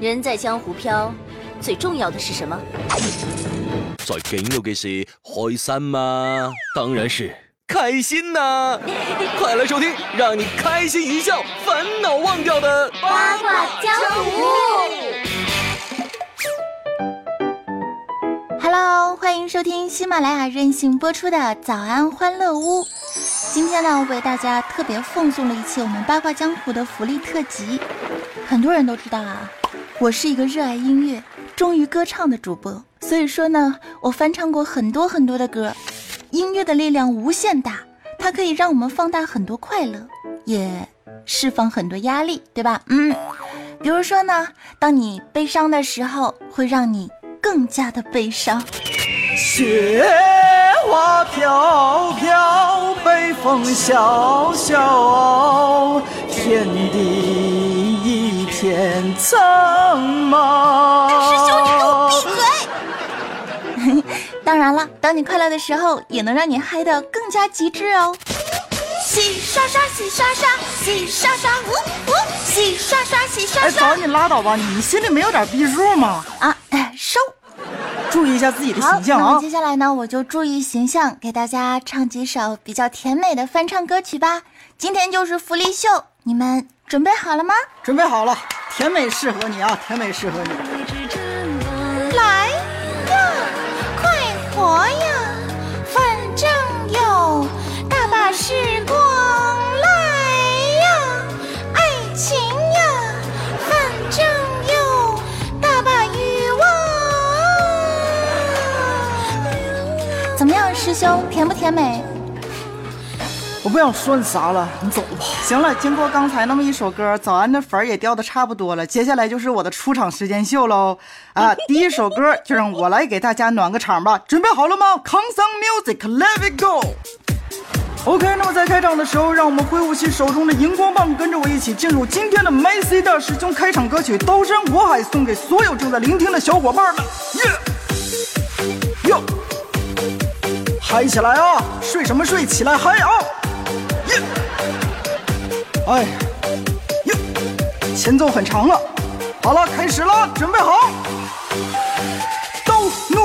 人在江湖飘，最重要的是什么？在紧要的是开心吗？当然是开心呐！快来收听让你开心一笑、烦恼忘掉的八卦江湖。Hello，欢迎收听喜马拉雅任性播出的早安欢乐屋。今天呢，为大家特别奉送了一期我们八卦江湖的福利特辑。很多人都知道啊，我是一个热爱音乐、忠于歌唱的主播，所以说呢，我翻唱过很多很多的歌。音乐的力量无限大，它可以让我们放大很多快乐，也释放很多压力，对吧？嗯，比如说呢，当你悲伤的时候，会让你更加的悲伤。雪花飘飘，北风萧萧，天地一片苍茫。大师兄，你给我闭嘴！当然了，当你快乐的时候，也能让你嗨得更加极致哦。洗刷刷，洗刷刷，洗刷刷，呜呜，洗刷刷，洗刷哎，刷嫂，。你拉倒吧，你心里没有点逼数吗？啊，哎，收。注意一下自己的，形象啊那么！接下来呢，我就注意形象，给大家唱几首比较甜美的翻唱歌曲吧。今天就是福利秀，你们准备好了吗？准备好了，甜美适合你啊，甜美适合你。来呀，快活呀，兄，甜不甜美？我不想说你啥了，你走吧。行了，经过刚才那么一首歌，早安的粉儿也掉的差不多了，接下来就是我的出场时间秀喽。啊，第一首歌就让我来给大家暖个场吧，准备好了吗？Come on music，let it go。OK，那么在开场的时候，让我们挥舞起手中的荧光棒，跟着我一起进入今天的 Macy 大师兄开场歌曲《刀山火海》，送给所有正在聆听的小伙伴们。耶，哟，嗨起来啊！睡什么睡？起来嗨啊！耶！哎，哟，前奏很长了。好了，开始了，准备好。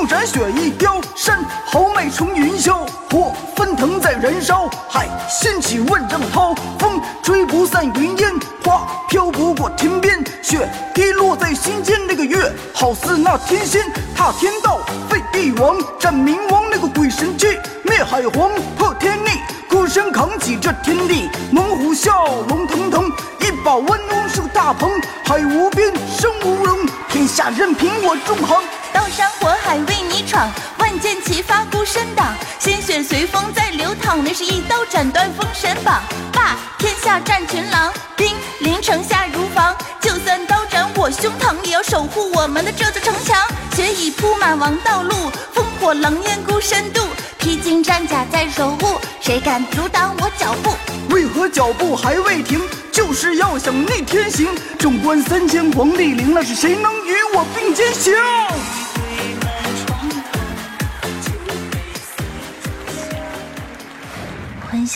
斩雪一雕，山豪迈冲云霄，火翻腾在燃烧，海掀起万丈涛，风吹不散云烟，花飘不过天边，雪滴落在心间，那个月好似那天仙，踏天道，废帝王，斩冥王，那个鬼神气，灭海皇，破天逆。孤身扛起这天地，猛虎啸，龙腾腾，一把弯弓射大鹏，海无边，生无棱，天下任凭我纵横。刀山火海为你闯，万箭齐发孤身挡，鲜血随风在流淌，那是一刀斩断封神榜。霸天下战群狼，兵临城下如防，就算刀斩我胸膛，也要守护我们的这座城墙。血已铺满王道路，烽火狼烟孤身渡，披荆斩甲在守护，谁敢阻挡我脚步？为何脚步还未停？就是要想逆天行。纵观三千 黄帝陵，那是谁能与我并肩行？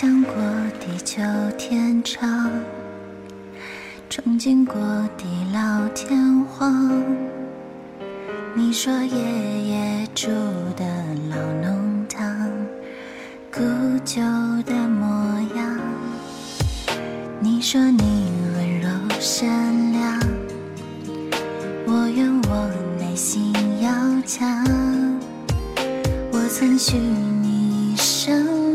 想过地久天长，憧憬过地老天荒。你说爷爷住的老弄堂，古旧的模样。你说你温柔善良，我愿我内心要强。我曾许你一生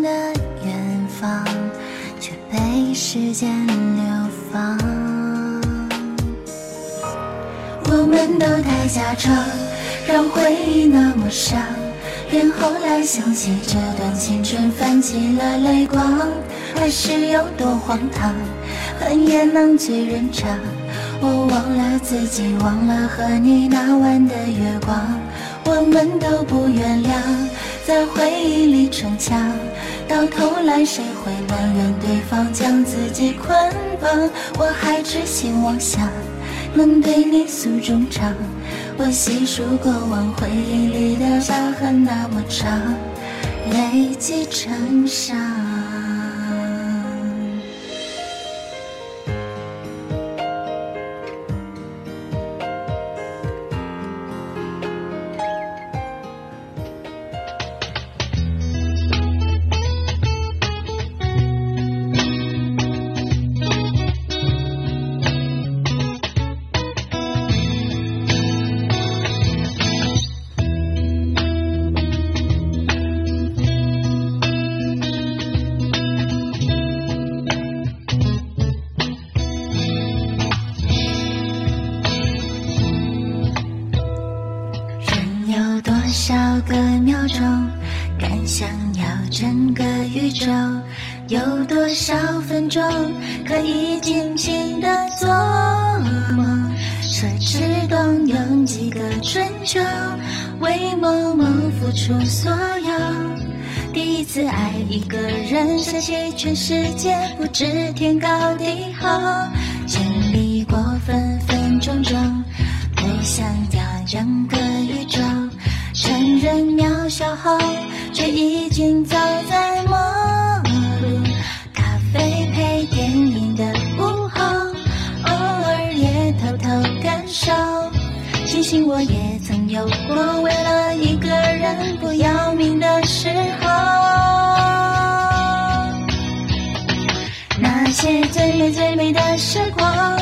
却被时间流放。我们都太假装，让回忆那么伤，连后来想起这段青春泛起了泪光。爱是有多荒唐，恨也能醉人肠。我忘了自己，忘了和你那晚的月光。我们都不原谅，在回忆里逞强，到头来谁会埋怨对方将自己捆绑？我还痴心妄想，能对你诉衷肠。我细数过往回忆里的疤痕那么长，累积成伤。中，敢想要整个宇宙，有多少分钟可以尽情的做梦？奢侈动用几个春秋，为某某付出所有。第一次爱一个人，舍弃全世界，不知天高地厚，经历过分分钟钟，不想认渺小后，却已经走在末路。咖啡配电影的午后，偶尔也偷偷感受，庆幸我也曾有过为了一个人不要命的时候。那些最美最美的时光，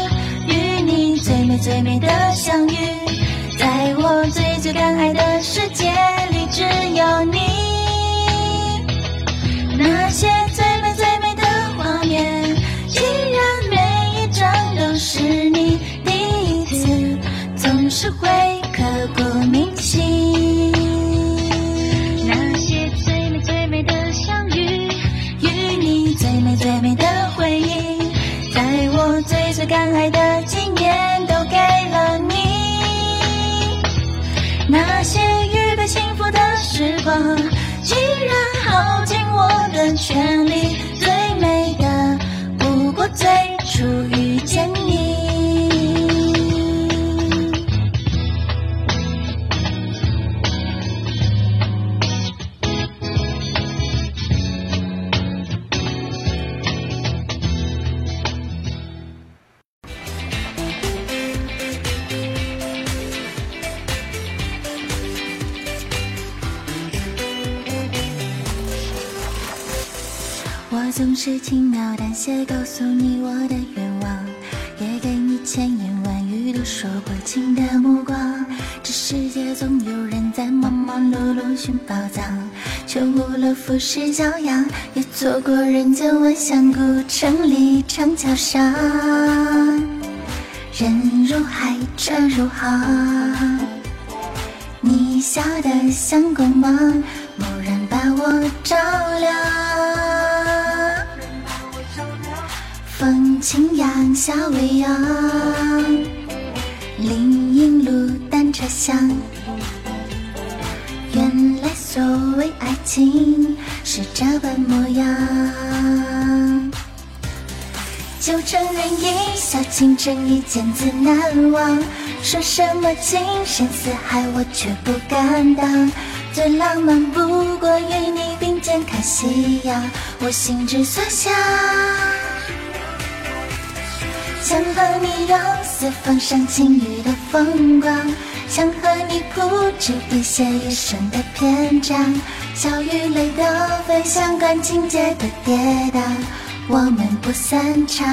与你最美最美的相遇，在我最最感爱的世界里只有你。那些最美最美的画面，竟然每一张都是你，第一次总是会刻骨铭心。那些最美最美的相遇，与你最美最美的回忆，在我。最感爱的纪念既，然耗尽我的全力。最美的，不过最寻宝藏，却误了浮世骄阳，也错过人间万象古城里长桥上。人如海，车如航，你笑得像光芒，蓦然把我照亮。风轻扬，夏未央，林荫路，单车响。所谓爱情是这般模样。就承认一笑倾城，一见自难忘。说什么情深似海，我却不敢当。最浪漫不过与你并肩看夕阳，我心之所向。想和你游四方赏晴雨的风光，想和你铺纸笔写一生的篇章，笑与泪都分享，感情节的跌宕，我们不散场。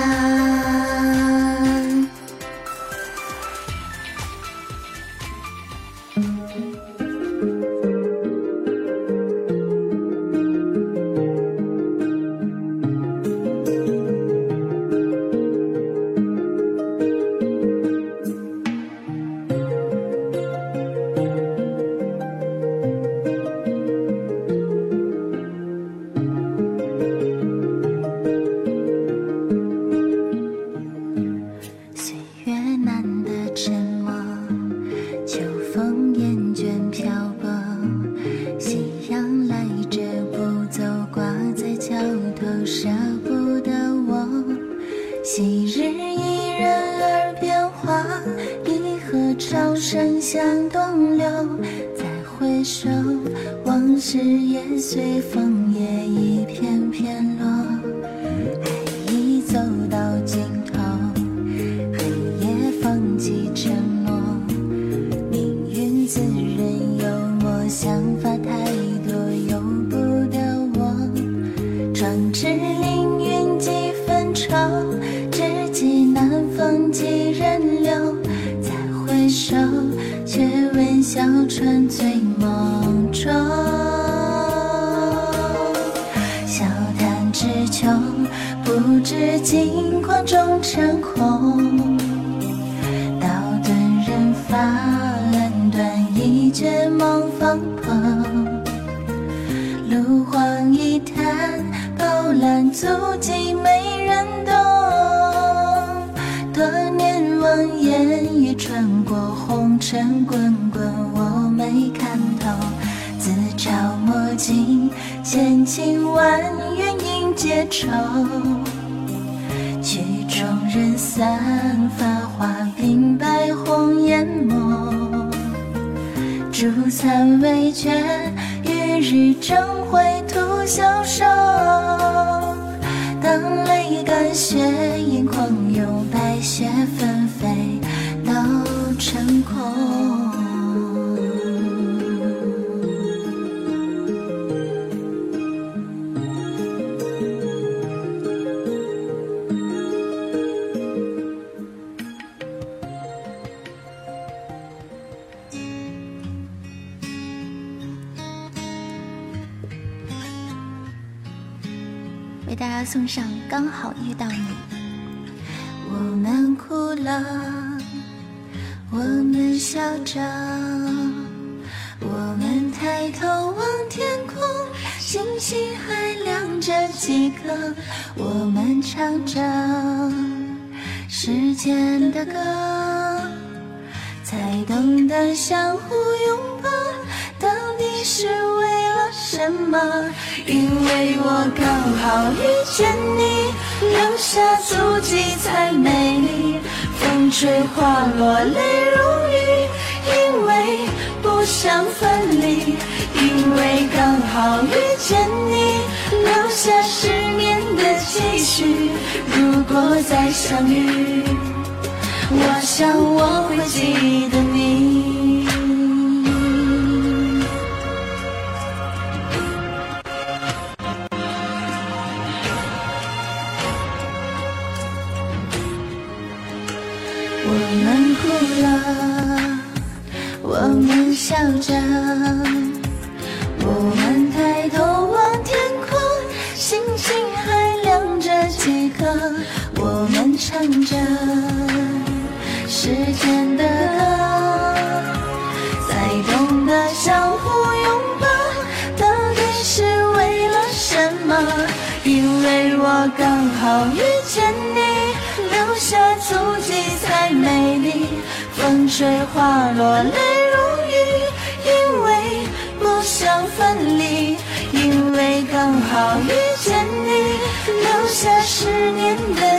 手往事也随枫叶一片片落。滚，我没看透。自嘲墨镜，千情万怨应结愁。曲终人散，繁华鬓白红颜眸。烛残微缺，与日争辉徒消瘦。当泪干血眼眶涌，白雪我们唱着时间的歌，才懂得相互拥抱，到底是为了什么？因为我刚好遇见你，留下足迹才美丽。风吹花落泪如雨，因为不想分离。因为刚好遇见你，留下十年的期许。如果再相遇，我想我会记得你。我们哭了，我们笑着，唱着时间的歌，才懂得相互拥抱，到底是为了什么？因为我刚好遇见你，留下足迹才美丽。风吹花落泪如雨，因为不想分离。因为刚好遇见你，留下十年的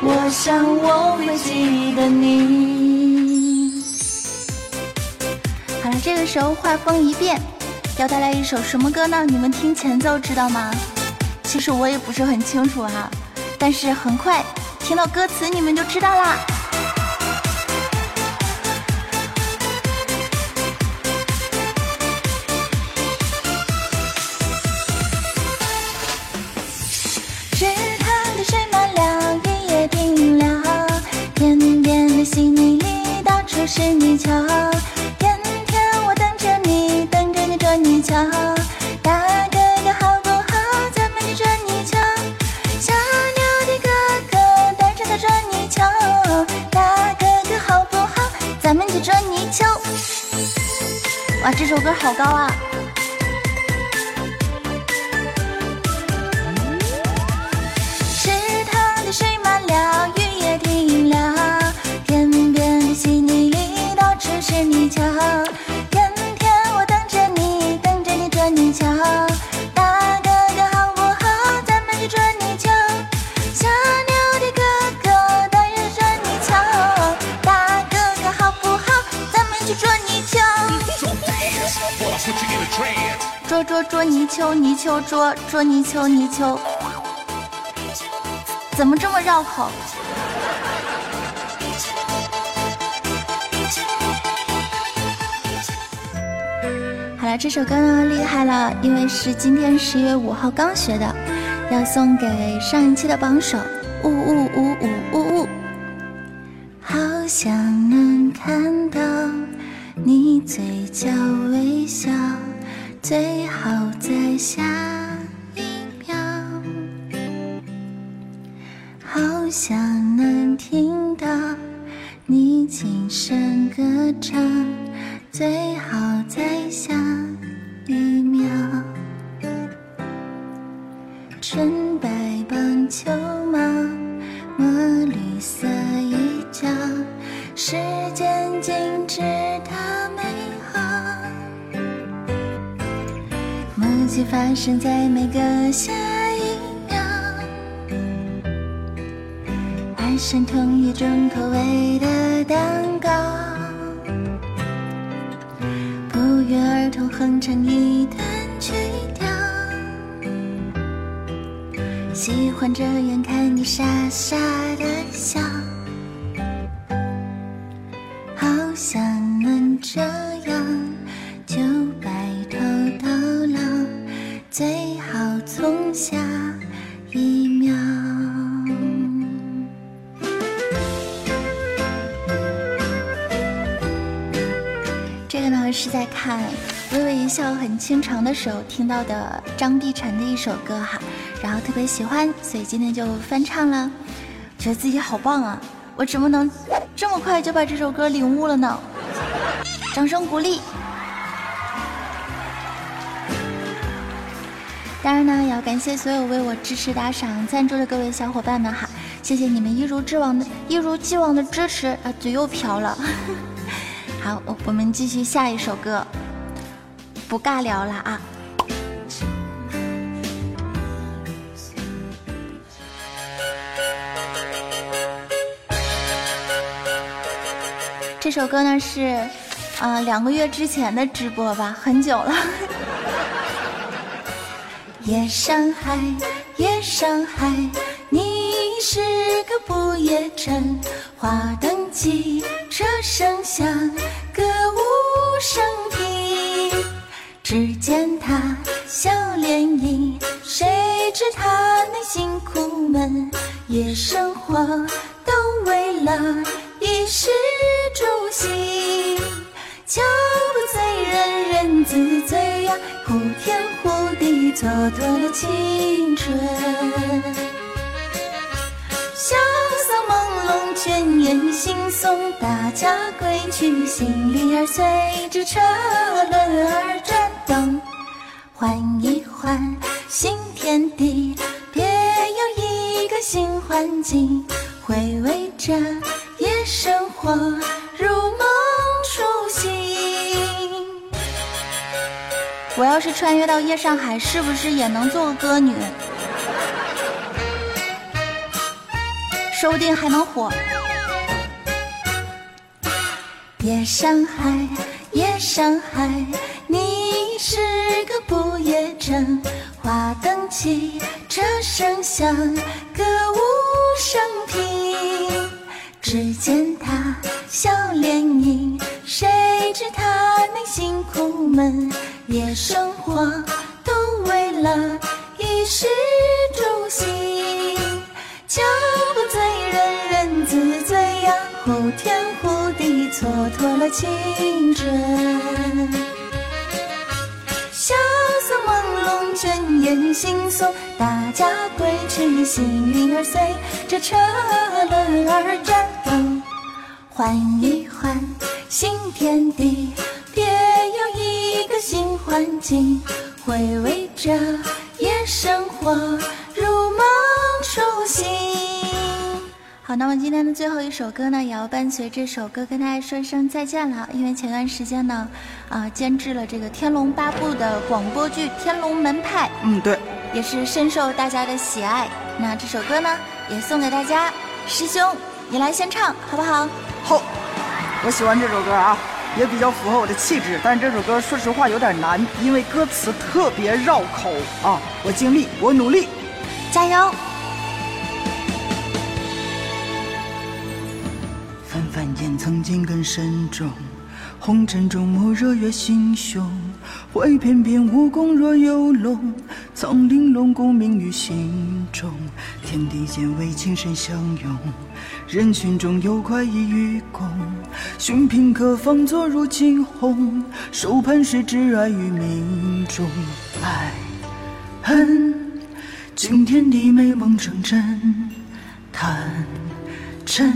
我想我会记得你。好了，这个时候画风一变，要带来一首什么歌呢？你们听前奏知道吗？其实我也不是很清楚啊，但是很快听到歌词你们就知道啦。是泥鳅。天天我等着你，等着你捉泥鳅。大哥哥好不好？咱们去捉泥鳅。小鸟的哥哥带着他捉泥鳅。大哥哥好不好？咱们去捉泥鳅。哇，这首歌好高啊！是泥鳅。天天我等着你，等着你捉泥鳅。大哥哥好不好？咱们去捉泥鳅。小鸟的哥哥带着捉泥鳅。大哥哥好不好？咱们去捉泥鳅。捉捉捉泥鳅，泥鳅捉捉泥鳅，泥鳅。怎么这么绕口？了，这首歌呢厉害了，因为是今天十月五号刚学的，要送给上一期的榜首。呜呜呜呜呜呜。好想能看到你嘴角微笑，最好在下一秒。好想能听到你轻声歌唱，最好棒球帽，墨绿色衣角，时间静止的美好，默契发生在每个下一秒。爱上同一种口味的蛋糕，不约而同哼唱一段喜欢这样看你傻傻的笑，好想能这样就白头到老，最好从下一秒。这个呢是在看《微微一笑很倾城》的时候听到的张碧晨的一首歌哈，然后特别喜欢，所以今天就翻唱了。觉得自己好棒啊！我怎么能这么快就把这首歌领悟了呢？掌声鼓励！当然呢，也要感谢所有为我支持、打赏、赞助的各位小伙伴们哈，谢谢你们一如既往的、一如既往的支持啊！嘴又瓢了。好，我们继续下一首歌，不尬聊了啊。这首歌呢是，呃，两个月之前的直播吧，很久了。夜上海，夜上海，你是个不夜城，花灯起，车声响，歌舞升。只见他笑脸迎，谁知他内心苦闷，夜生活都为了衣食住行。酒不醉人人自醉呀，呼天呼地蹉跎了青春。萧瑟朦胧，倦眼惺忪，大家归去，行李儿随着车轮儿转，换一换新天地，别有一个新环境，回味着夜生活，如梦初醒。我要是穿越到夜上海，是不是也能做个歌女？说不定还能火。夜上海，夜上海，是个不夜城，花灯起，车声响，歌舞升平。只见他笑脸迎，谁知他内心苦闷，夜生活都为了衣食住行。酒不醉人人自醉呀，呼天呼地蹉跎了青春。萧瑟朦胧，倦眼惺忪，大家归去，行云儿随着车轮儿转动，换一换新天地，别有一个新环境，回味着夜生活，如梦初醒。好，那么今天的最后一首歌呢，也要伴随这首歌跟大家说一声再见了。因为前段时间呢，啊、监制了这个《天龙八部》的广播剧《天龙门派》，嗯，对，也是深受大家的喜爱。那这首歌呢，也送给大家。师兄，你来先唱好不好？好，我喜欢这首歌啊，也比较符合我的气质。但是这首歌说实话有点难，因为歌词特别绕口啊。我尽力，我努力。加油！纷繁间曾经更慎重，红尘中莫惹月心胸。会翩翩武功若游龙，藏玲珑功名于心中。天地间为情深相拥，人群中有快意与共，寻品客方坐入惊鸿，手盘是挚爱于命中，爱恨惊天地美梦成真，贪嗔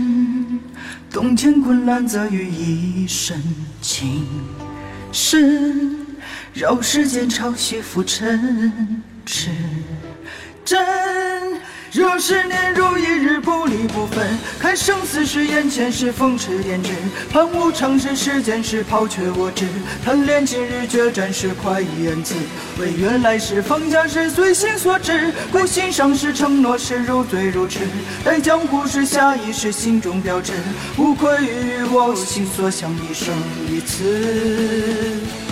洞天困难在于一身情深，绕世间潮汐浮沉，痴真。若十年如一日，不离不分。看生死时，眼前是风驰电掣；盼无常时，世间事抛却我执。贪恋今日，决战时快意恩赐。唯愿来世，放下时随心所至。故心上事，承诺时如醉如痴。待江湖时，下意识心中标志。无愧于我心所向，一生一次。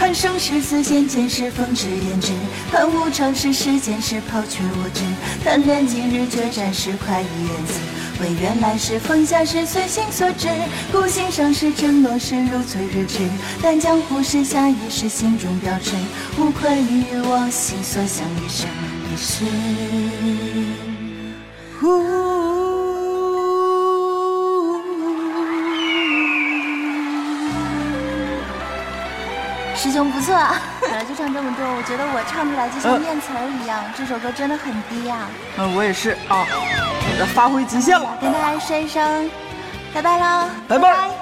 看生世死，眼前是风驰电掣；盼无常时，世间事抛却我执。贪恋今日，决战时快意恩赐。唯愿来世，放下是随心所至。故心上是，承诺是如醉如痴。但江湖是侠义，是心中标志。无愧于我心所向，一生一世。师兄不错，本来就唱这么多，我觉得我唱出来就像念词儿一样。这首歌真的很低呀。嗯，我也是啊，我的发挥极限了。跟大家说一声，拜拜喽，拜拜。